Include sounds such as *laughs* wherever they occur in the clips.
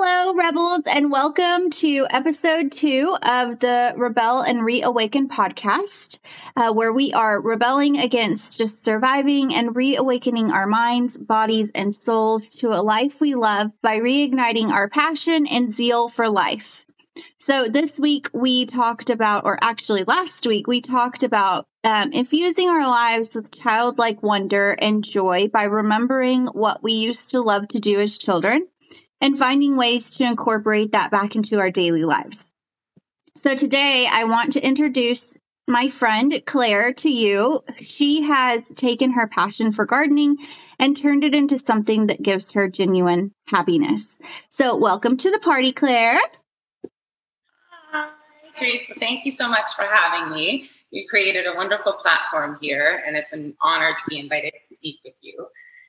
Hello, Rebels, and welcome to episode two of the Rebel and Reawaken podcast, uh, where we are rebelling against just surviving and reawakening our minds, bodies, and souls to a life we love by reigniting our passion and zeal for life. So, this week we talked about, or actually last week, we talked about um, infusing our lives with childlike wonder and joy by remembering what we used to love to do as children and finding ways to incorporate that back into our daily lives. So today I want to introduce my friend Claire to you. She has taken her passion for gardening and turned it into something that gives her genuine happiness. So, welcome to the party, Claire. Hi, Teresa. Thank you so much for having me. You created a wonderful platform here, and it's an honor to be invited to speak with you.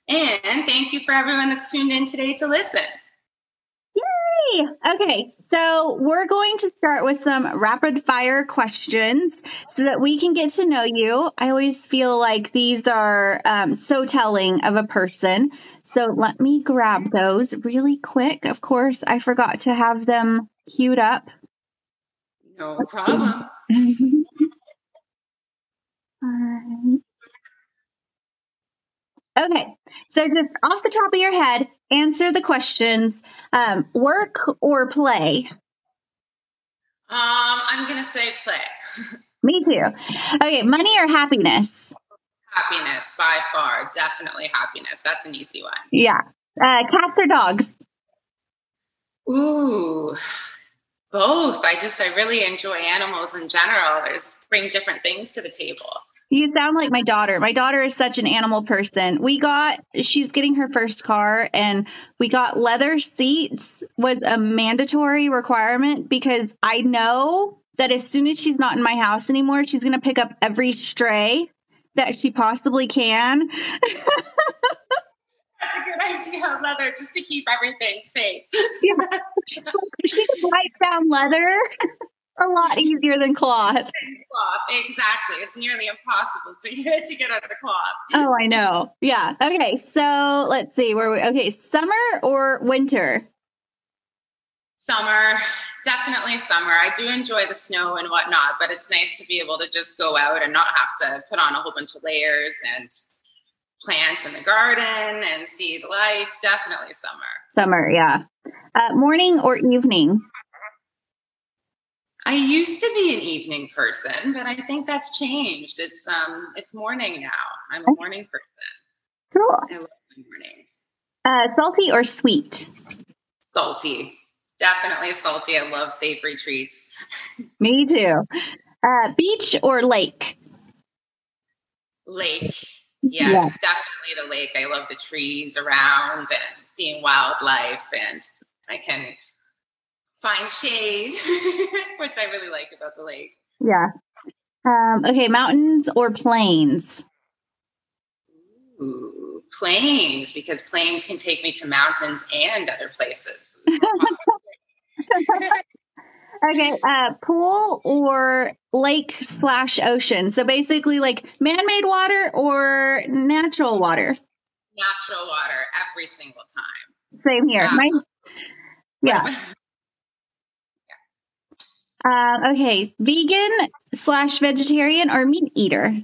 And thank you for everyone that's tuned in today to listen. Okay, so we're going to start with some rapid fire questions so that we can get to know you. I always feel like these are um, so telling of a person. So let me grab those really quick. Of course, I forgot to have them queued up. No problem. *laughs* Okay, so just off the top of your head, answer the questions um, work or play? Um, I'm going to say play. *laughs* Me too. Okay, money or happiness? Happiness by far. Definitely happiness. That's an easy one. Yeah. Uh, cats or dogs? Ooh, both. I just, I really enjoy animals in general. They bring different things to the table. You sound like my daughter. My daughter is such an animal person. We got she's getting her first car and we got leather seats was a mandatory requirement because I know that as soon as she's not in my house anymore, she's going to pick up every stray that she possibly can. *laughs* That's a good idea, leather, just to keep everything safe. yeah. *laughs* She could down leather a lot easier than cloth. Cloth, exactly. It's nearly impossible to get *laughs* to get out of the cloth. Oh, I know. Yeah. Okay. So let's see where we. Okay, summer or winter? Summer, definitely summer. I do enjoy the snow and whatnot, but it's nice to be able to just go out and not have to put on a whole bunch of layers and plant in the garden and see the life. Definitely summer. Summer, yeah. Uh, morning or evening? I used to be an evening person, but I think that's changed. It's um it's morning now. I'm a morning person. Cool. I love my mornings. Uh, salty or sweet? Salty. Definitely salty. I love savory treats. *laughs* Me too. Uh, beach or lake? Lake. Yes, yeah. definitely the lake. I love the trees around and seeing wildlife and I can find shade, *laughs* which I really like about the lake. Yeah. Um, okay, mountains or plains? Ooh, plains, because plains can take me to mountains and other places. *laughs* okay, uh, pool or lake slash ocean. So basically, like man-made water or natural water. Natural water every single time. Same here. Yeah. My, yeah. *laughs* Uh, okay, vegan slash vegetarian or meat eater?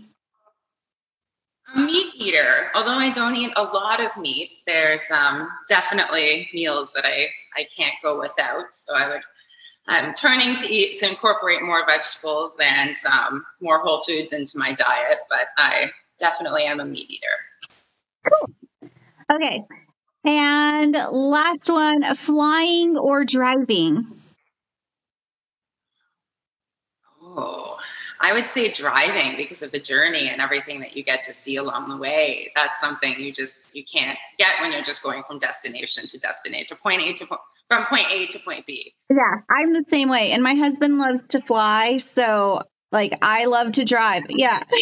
A meat eater. Although I don't eat a lot of meat, there's um, definitely meals that I, I can't go without. So I would I'm turning to eat to incorporate more vegetables and um, more whole foods into my diet, but I definitely am a meat eater. Cool. Okay. And last one, flying or driving? Oh, I would say driving because of the journey and everything that you get to see along the way. That's something you just you can't get when you're just going from destination to destination to point A to point from point A to point B. Yeah, I'm the same way. And my husband loves to fly, so like I love to drive. Yeah. *laughs*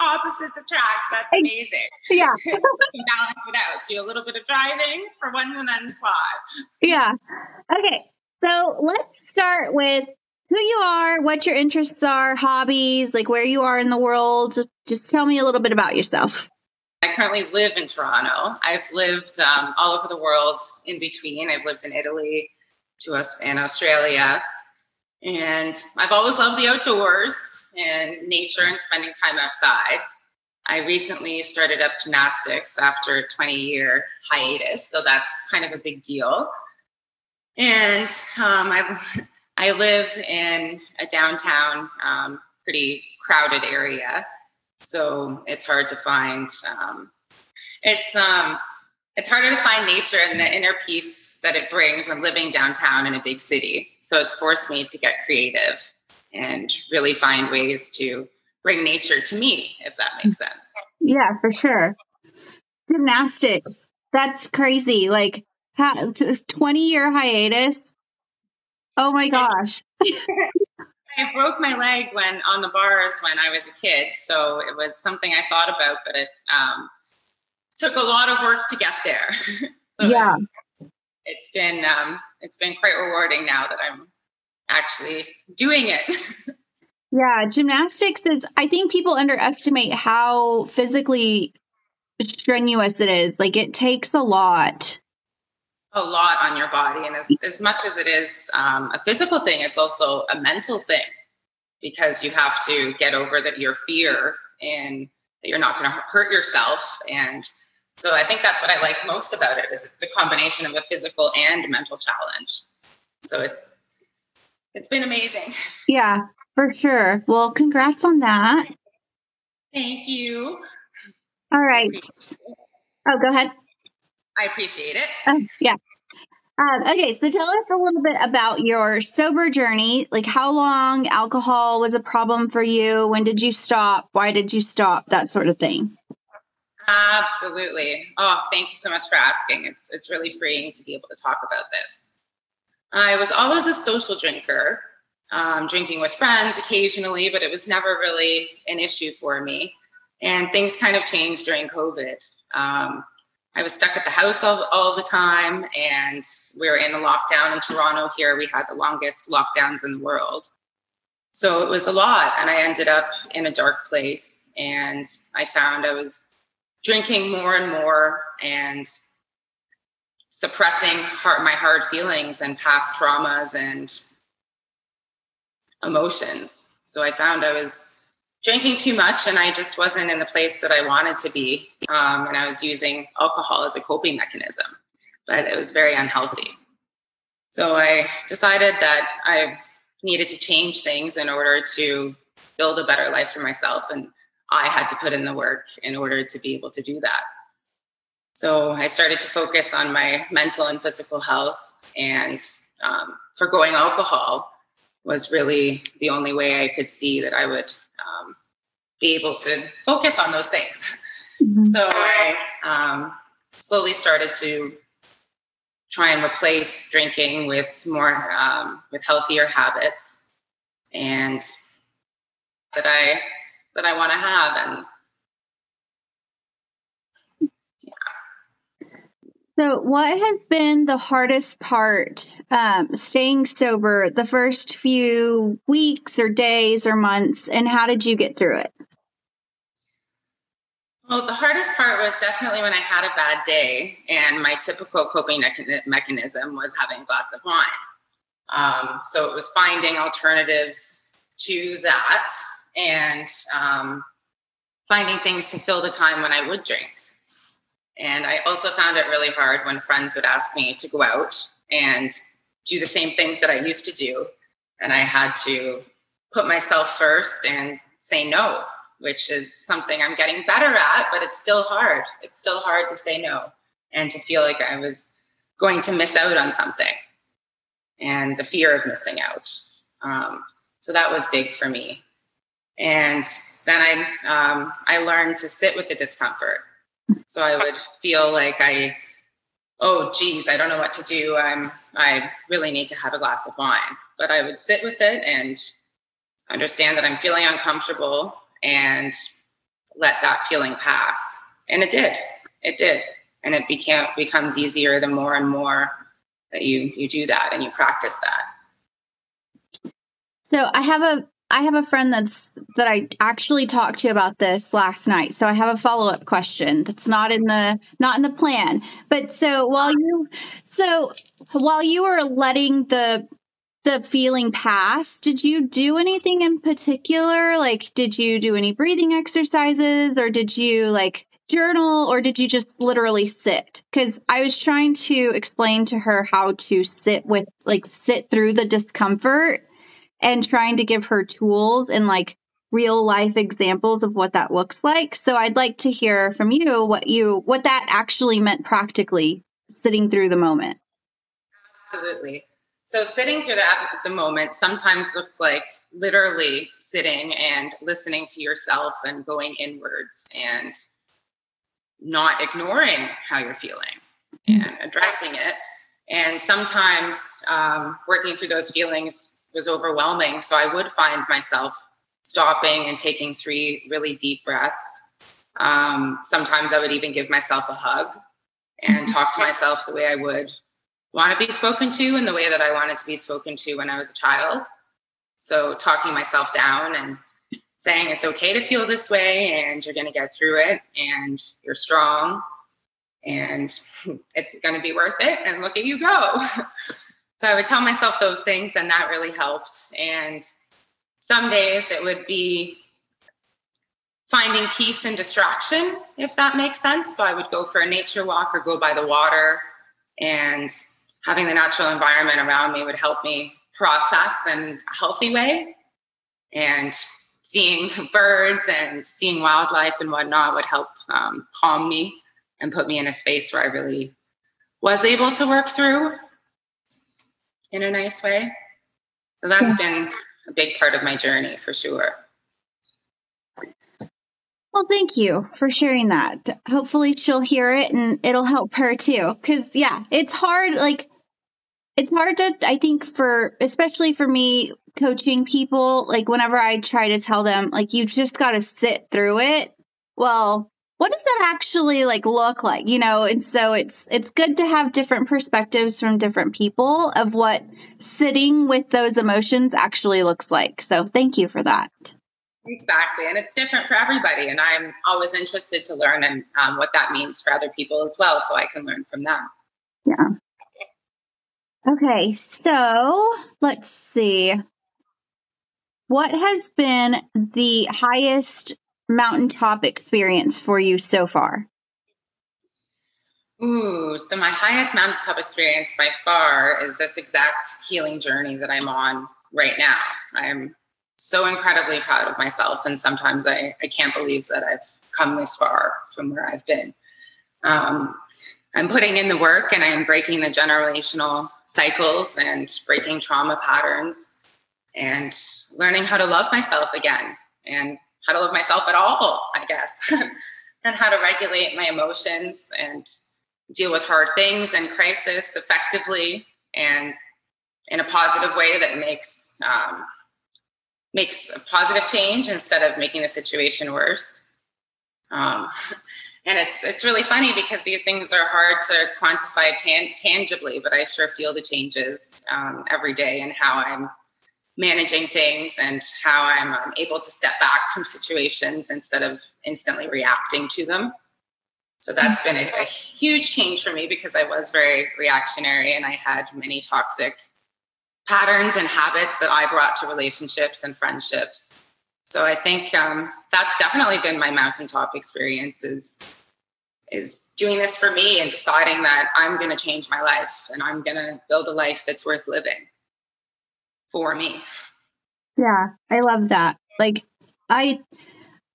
Opposites attract. That's amazing. Yeah. *laughs* balance it out. Do a little bit of driving for one and then fly. Yeah. Okay. So let's start with who you are, what your interests are, hobbies, like where you are in the world. Just tell me a little bit about yourself. I currently live in Toronto. I've lived um, all over the world in between. I've lived in Italy, to us in Australia, and I've always loved the outdoors and nature and spending time outside. I recently started up gymnastics after a 20 year hiatus, so that's kind of a big deal. And um, I, I live in a downtown, um, pretty crowded area, so it's hard to find. Um, it's um, it's harder to find nature and the inner peace that it brings when living downtown in a big city. So it's forced me to get creative and really find ways to bring nature to me, if that makes sense. Yeah, for sure. Gymnastics. That's crazy. Like 20 year hiatus. Oh my gosh. *laughs* I broke my leg when on the bars when I was a kid. So it was something I thought about, but it um, took a lot of work to get there. *laughs* so yeah. It's, been um, it's been quite rewarding now that I'm actually doing it. *laughs* yeah, gymnastics is I think people underestimate how physically strenuous it is. Like it takes a lot. A lot on your body. And as, as much as it is um, a physical thing, it's also a mental thing because you have to get over that your fear and that you're not going to hurt yourself. And so I think that's what I like most about it is it's the combination of a physical and mental challenge. So it's it's been amazing. Yeah, for sure. Well, congrats on that. Thank you. All right. Oh, go ahead. I appreciate it. Uh, yeah. Um, okay, so tell us a little bit about your sober journey. Like, how long alcohol was a problem for you? When did you stop? Why did you stop? That sort of thing. Absolutely. Oh, thank you so much for asking. It's it's really freeing to be able to talk about this. I was always a social drinker, um, drinking with friends occasionally, but it was never really an issue for me. And things kind of changed during COVID. Um, I was stuck at the house all, all the time, and we were in a lockdown in Toronto here. We had the longest lockdowns in the world. So it was a lot, and I ended up in a dark place. And I found I was drinking more and more and suppressing hard, my hard feelings and past traumas and emotions. So I found I was drinking too much and I just wasn't in the place that I wanted to be. Um, and I was using alcohol as a coping mechanism, but it was very unhealthy. So I decided that I needed to change things in order to build a better life for myself. And I had to put in the work in order to be able to do that. So I started to focus on my mental and physical health, and um, forgoing alcohol was really the only way I could see that I would um, be able to focus on those things. Mm-hmm. So I um, slowly started to try and replace drinking with more um, with healthier habits, and that I that I want to have and So, what has been the hardest part um, staying sober the first few weeks or days or months, and how did you get through it? Well, the hardest part was definitely when I had a bad day, and my typical coping mechanism was having a glass of wine. Um, so, it was finding alternatives to that and um, finding things to fill the time when I would drink. And I also found it really hard when friends would ask me to go out and do the same things that I used to do. And I had to put myself first and say no, which is something I'm getting better at, but it's still hard. It's still hard to say no and to feel like I was going to miss out on something and the fear of missing out. Um, so that was big for me. And then I, um, I learned to sit with the discomfort so I would feel like I, oh, geez, I don't know what to do. I'm, I really need to have a glass of wine. But I would sit with it and understand that I'm feeling uncomfortable and let that feeling pass. And it did. It did. And it became becomes easier the more and more that you you do that and you practice that. So I have a I have a friend that's that I actually talked to about this last night. So I have a follow-up question that's not in the not in the plan. But so while you so while you were letting the the feeling pass, did you do anything in particular? Like did you do any breathing exercises or did you like journal or did you just literally sit? Because I was trying to explain to her how to sit with, like, sit through the discomfort and trying to give her tools and like real life examples of what that looks like. So I'd like to hear from you what you what that actually meant practically sitting through the moment. Absolutely. So sitting through that at the moment sometimes looks like literally sitting and listening to yourself and going inwards and not ignoring how you're feeling mm. and addressing it. And sometimes um, working through those feelings was overwhelming. So I would find myself stopping and taking three really deep breaths. Um, sometimes I would even give myself a hug and mm-hmm. talk to myself the way I would want to be spoken to and the way that I wanted to be spoken to when I was a child. So talking myself down and saying it's okay to feel this way and you're going to get through it and you're strong and *laughs* it's going to be worth it and look at you go. *laughs* so I would tell myself those things and that really helped. And some days it would be finding peace and distraction, if that makes sense. So I would go for a nature walk or go by the water and having the natural environment around me would help me process in a healthy way. And seeing *laughs* birds and seeing wildlife and whatnot would help um, calm me and put me in a space where I really was able to work through in a nice way. So that's yeah. been a big part of my journey for sure. Well, thank you for sharing that. Hopefully, she'll hear it and it'll help her too. Because, yeah, it's hard. Like, it's hard to, I think, for especially for me, coaching people, like whenever I try to tell them, like, you just got to sit through it. Well, what does that actually like look like? You know and so it's it's good to have different perspectives from different people of what sitting with those emotions actually looks like. So thank you for that. Exactly. And it's different for everybody. And i'm always interested to learn and um, what that means for other people as well so i can learn from them. Yeah. Okay so let's see. What has been the highest mountaintop experience for you so far? Ooh, so my highest mountaintop experience by far is this exact healing journey that I'm on right now. I'm so incredibly proud of myself, and sometimes I, I can't believe that I've come this far from where I've been. Um, I'm putting in the work and I'm breaking the generational cycles and breaking trauma patterns and learning how to love myself again and how to love myself at all, I guess, *laughs* and how to regulate my emotions and deal with hard things and crisis effectively and in a positive way that makes um, makes a positive change instead of making the situation worse. Um, *laughs* and it's it's really funny because these things are hard to quantify tan- tangibly, but I sure feel the changes um, every day and how I'm managing things and how I'm um, able to step back from situations instead of instantly reacting to them. So that's been a, a, huge change for me because I was very reactionary and I had many toxic patterns and habits that I brought to relationships and friendships. So I think um, that's definitely been my mountaintop experience is is doing this for me and deciding that I'm going to change my life and I'm going to build a life that's worth living for me. Yeah, I love that. Like, I,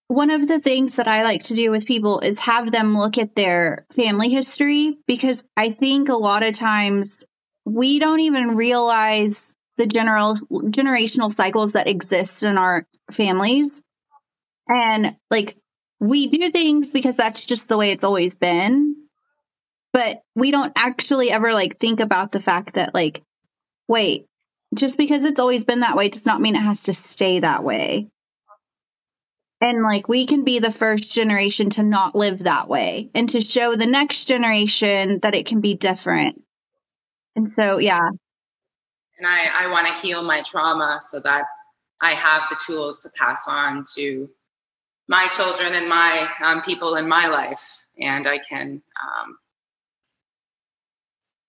one of the things that I like to do with people is have them look at their family history because I think a lot of times we don't even realize the general generational cycles that exist in our families. And like, we do things because that's just the way it's always been. But we don't actually ever like think about the fact that, like, wait, just because it's always been that way does not mean it has to stay that way. And like we can be the first generation to not live that way and to show the next generation that it can be different. And so, yeah. And I, I want to heal my trauma so that I have the tools to pass on to my children and my um, people in my life, and I can um,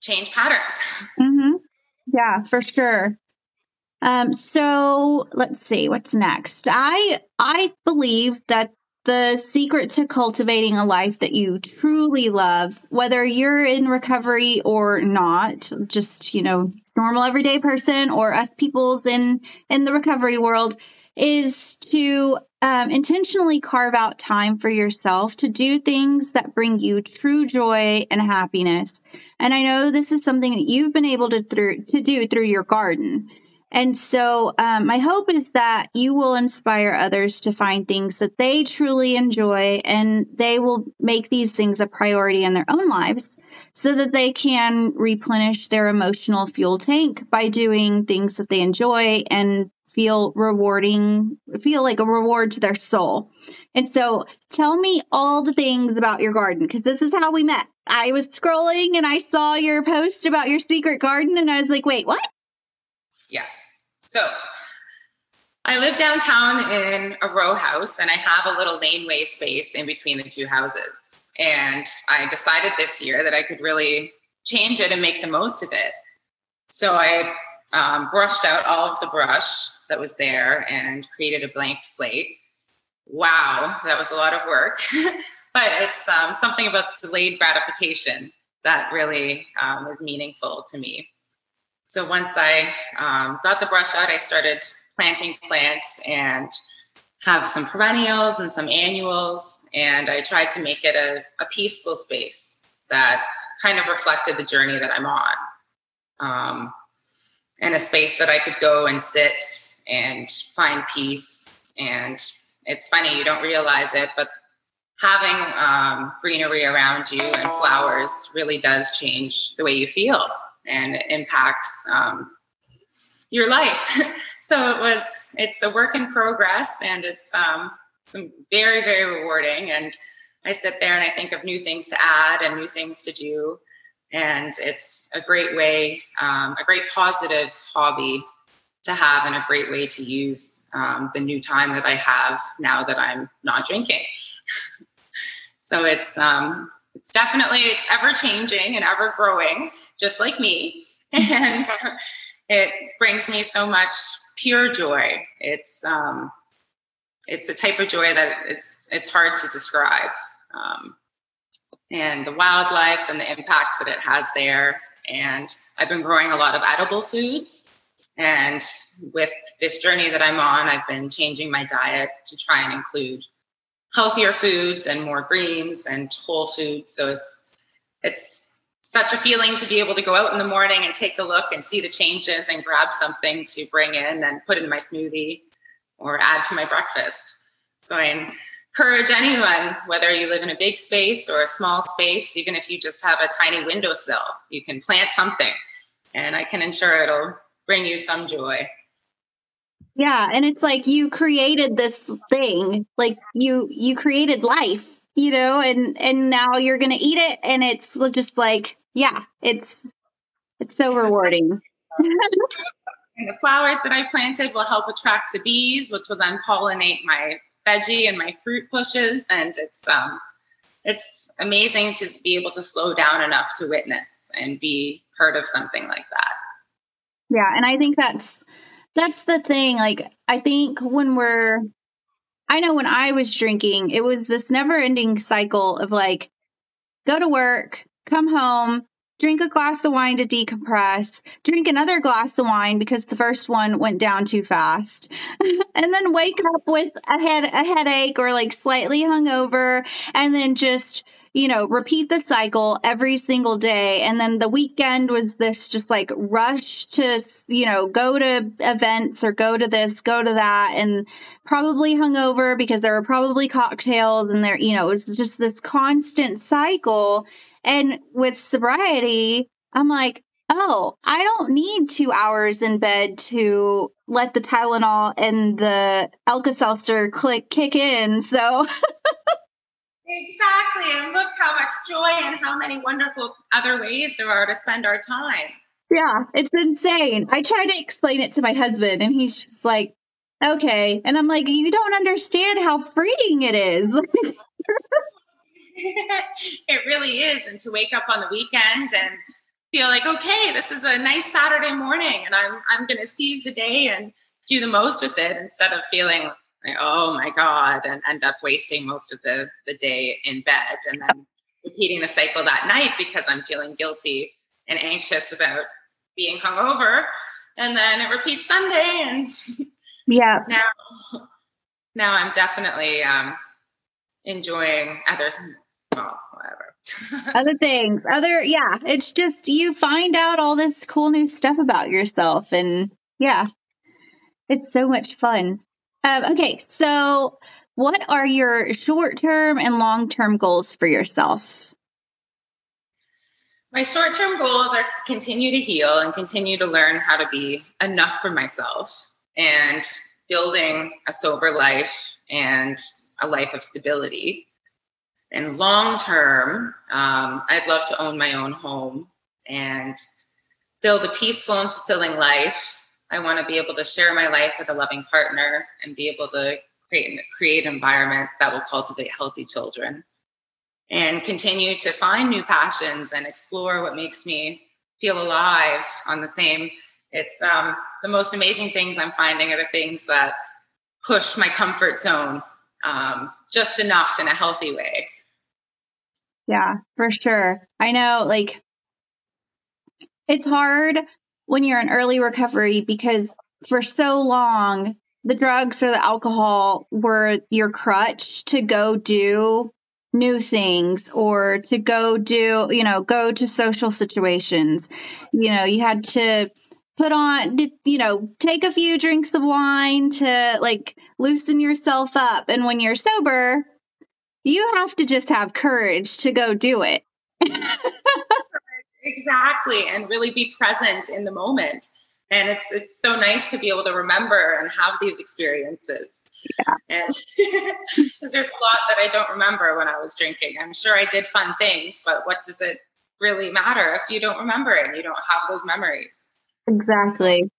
change patterns. *laughs* Mm-hmm. Yeah, for sure. Um, so let's see what's next. I I believe that the secret to cultivating a life that you truly love, whether you're in recovery or not, just you know, normal everyday person or us people's in in the recovery world, is to um, intentionally carve out time for yourself to do things that bring you true joy and happiness. And I know this is something that you've been able to through to do through your garden. And so, um, my hope is that you will inspire others to find things that they truly enjoy and they will make these things a priority in their own lives so that they can replenish their emotional fuel tank by doing things that they enjoy and feel rewarding, feel like a reward to their soul. And so tell me all the things about your garden because this is how we met. I was scrolling and I saw your post about your secret garden and I was like, wait, what? Yes. So I live downtown in a row house and I have a little laneway space in between the two houses. And I decided this year that I could really change it and make the most of it. So I um, brushed out all of the brush that was there and created a blank slate. Wow, that was a lot of work. *laughs* but it's um, something about delayed gratification that really um, is meaningful to me. So once I um, got the brush out, I started planting plants and have some perennials and some annuals. And I tried to make it a, a peaceful space that kind of reflected the journey that I'm on. Um, and a space that I could go and sit and find peace. And it's funny, you don't realize it, but having um, greenery around you and flowers really does change the way you feel and it impacts um, your life. *laughs* so it was, it's a work in progress and it's um, very, very rewarding. And I sit there and I think of new things to add and new things to do. And it's a great way, um, a great positive hobby to have and a great way to use um, the new time that I have now that I'm not drinking. *laughs* so it's um, it's definitely it's ever changing and ever growing, just like me, *laughs* and it brings me so much pure joy. It's um, it's a type of joy that it's it's hard to describe. Um, and the wildlife and the impact that it has there. And I've been growing a lot of edible foods and with this journey that I'm on, I've been changing my diet to try and include healthier foods and more greens and whole foods. So it's it's such a feeling to be able to go out in the morning and take a look and see the changes and grab something to bring in and put in my smoothie or add to my breakfast. So I encourage anyone, whether you live in a big space or a small space, even if you just have a tiny windowsill, you can plant something and I can ensure it'll bring you some joy. Yeah, and it's like you created this thing, like you you created life, you know, and and now you're going to eat it and it's just like, yeah, it's it's so rewarding. and the flowers that I planted will help attract the bees, which will then pollinate my veggie and my fruit bushes and it's um it's amazing to be able to slow down enough to witness and be part of something like that. Yeah, and I think that's that's the thing. Like I think when we're I know when I was drinking, it was this never-ending cycle of like go to work, come home, drink a glass of wine to decompress, drink another glass of wine because the first one went down too fast, *laughs* and then wake up with a head a headache or like slightly hungover, and then just you know, repeat the cycle every single day. And then the weekend was this just like rush to, you know, go to events or go to this, go to that, and probably hungover because there were probably cocktails and there, you know, it was just this constant cycle. And with sobriety, I'm like, oh, I don't need two hours in bed to let the Tylenol and the Alka Seltzer click kick in. So Exactly. And look how much joy and how many wonderful other ways there are to spend our time. Yeah, it's insane. I try to explain it to my husband, and he's just like, okay. And I'm like, you don't understand how freeing it is. *laughs* *laughs* it really is. And to wake up on the weekend and feel like, okay, this is a nice Saturday morning and I'm I'm gonna seize the day and do the most with it instead of feeling like, oh my God, and end up wasting most of the, the day in bed and then repeating the cycle that night because I'm feeling guilty and anxious about being hungover. And then it repeats Sunday and yeah. *laughs* now now I'm definitely um enjoying other well, whatever. *laughs* other things. Other yeah, it's just you find out all this cool new stuff about yourself and yeah. It's so much fun. Um, okay, so what are your short term and long term goals for yourself? My short term goals are to continue to heal and continue to learn how to be enough for myself and building a sober life and a life of stability. And long term, um, I'd love to own my own home and build a peaceful and fulfilling life I want to be able to share my life with a loving partner and be able to create create an environment that will cultivate healthy children and continue to find new passions and explore what makes me feel alive on the same it's um, the most amazing things i'm finding are the things that push my comfort zone um, just enough in a healthy way yeah for sure i know like it's hard when you're in early recovery because for so long the drugs or the alcohol were your crutch to go do new things or to go do, you know, go to social situations. You know, you had to put on, you know, take a few drinks of wine to like loosen yourself up. And when you're sober, you have to just have courage to go do it. *laughs* Exactly, and really be present in the moment. And it's it's so nice to be able to remember and have these experiences. Yeah. And *laughs* because there's a lot that I don't remember when I was drinking. I'm sure I did fun things, but what does it really matter if you don't remember it and you don't have those memories? Exactly.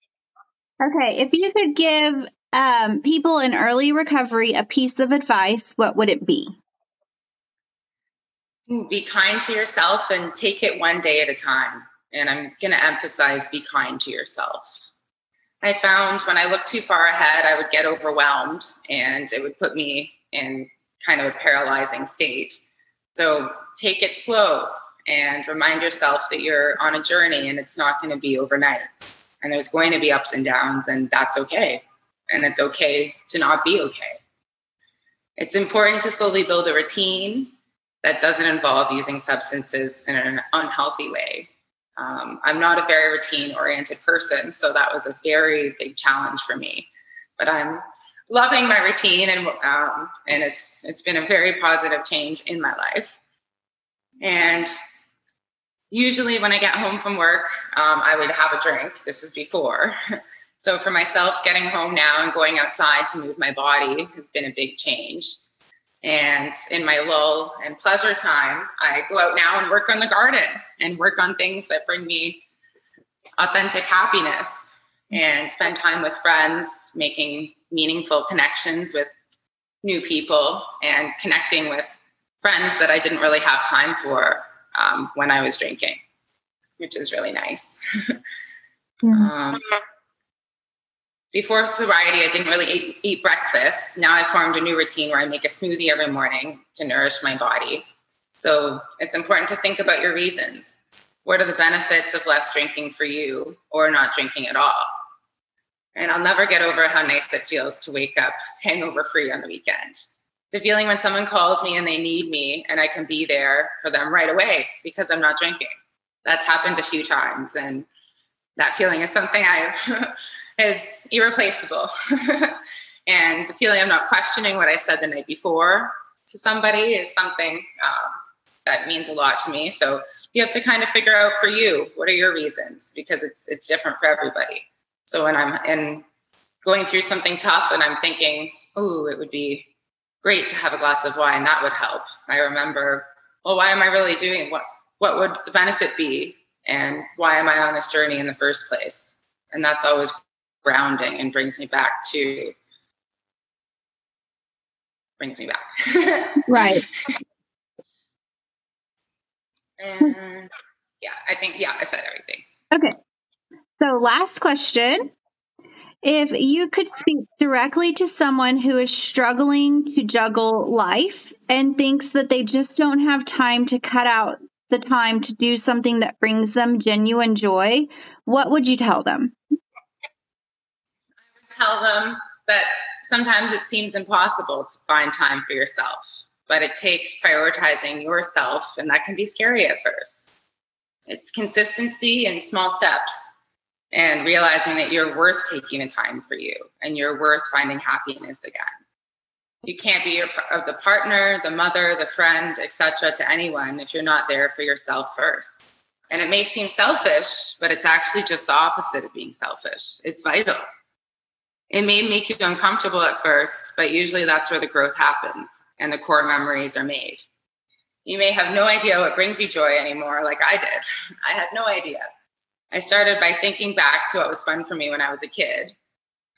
Okay, if you could give um, people in early recovery a piece of advice, what would it be? be kind to yourself and take it one day at a time. And I'm going to emphasize be kind to yourself. I found when I looked too far ahead, I would get overwhelmed and it would put me in kind of a paralyzing state. So take it slow and remind yourself that you're on a journey and it's not going to be overnight. And there's going to be ups and downs, and that's okay. And it's okay to not be okay. It's important to slowly build a routine that doesn't involve using substances in an unhealthy way. Um, I'm not a very routine oriented person, so that was a very big challenge for me. But I'm loving my routine, and um, and it's it's been a very positive change in my life. And usually, when I get home from work, um, I would have a drink. This is before. *laughs* so for myself, getting home now and going outside to move my body has been a big change. And in my lull and pleasure time, I go out now and work on the garden and work on things that bring me authentic happiness and spend time with friends, making meaningful connections with new people and connecting with friends that I didn't really have time for um, when I was drinking, which is really nice. *laughs* yeah. um, before sobriety, I didn't really eat, eat, breakfast. Now I formed a new routine where I make a smoothie every morning to nourish my body. So it's important to think about your reasons. What are the benefits of less drinking for you or not drinking at all? And I'll never get over how nice it feels to wake up *laughs* hangover free on the weekend. The feeling when someone calls me and they need me and I can be there for them right away because I'm not drinking. That's happened a few times. And that feeling is something I *laughs* is irreplaceable. *laughs* and the feeling I'm not questioning what I said the night before to somebody is something um, that means a lot to me. So you have to kind of figure out for you what are your reasons because it's it's different for everybody. So when I'm in going through something tough and I'm thinking, oh, it would be great to have a glass of wine, that would help. I remember, well, why am I really doing what what would the benefit be? And why am I on this journey in the first place? And that's always grounding and brings me back to brings me back. *laughs* right. And yeah, I think, yeah, I said everything. Okay. So, last question. If you could speak directly to someone who is struggling to juggle life and thinks that they just don't have time to cut out the time to do something that brings them genuine joy, what would you tell them? I would tell them that sometimes it seems impossible to find time for yourself, but it takes prioritizing yourself, and that can be scary at first. It's consistency and small steps and realizing that you're worth taking the time for you and you're worth finding happiness again. You can't be your, uh, the partner, the mother, the friend, etc. to anyone if you're not there for yourself first. And it may seem selfish, but it's actually just the opposite of being selfish. It's vital. It may make you uncomfortable at first, but usually that's where the growth happens and the core memories are made. You may have no idea what brings you joy anymore, like I did. *laughs* I had no idea. I started by thinking back to what was fun for me when I was a kid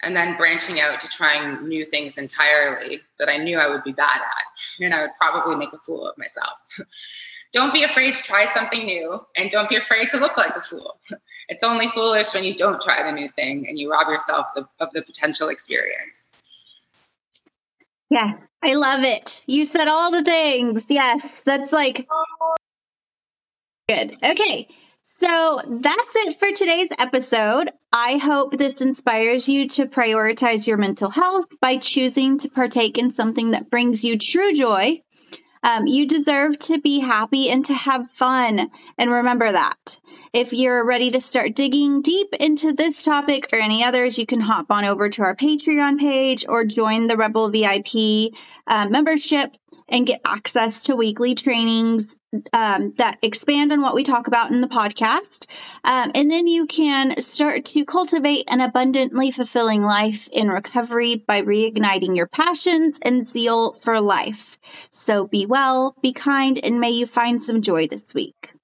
and then branching out to trying new things entirely that I knew I would be bad at and I would probably make a fool of myself. *laughs* don't be afraid to try something new and don't be afraid to look like a fool. *laughs* It's only foolish when you don't try the new thing and you rob yourself of, of the potential experience. Yeah, I love it. You said all the things. Yes, that's like oh. good. Okay. So that's it for today's episode. I hope this inspires you to prioritize your mental health by choosing to partake in something that brings you true joy. Um, you deserve to be happy and to have fun. And remember that. If you're ready to start digging deep into this topic or any others, you can hop on over to our Patreon page or join the Rebel VIP uh, membership and get access to weekly trainings um, that expand on what we talk about in the podcast. Um, and then you can start to cultivate an abundantly fulfilling life in recovery by reigniting your passions and zeal for life. So be well, be kind, and may you find some joy this week.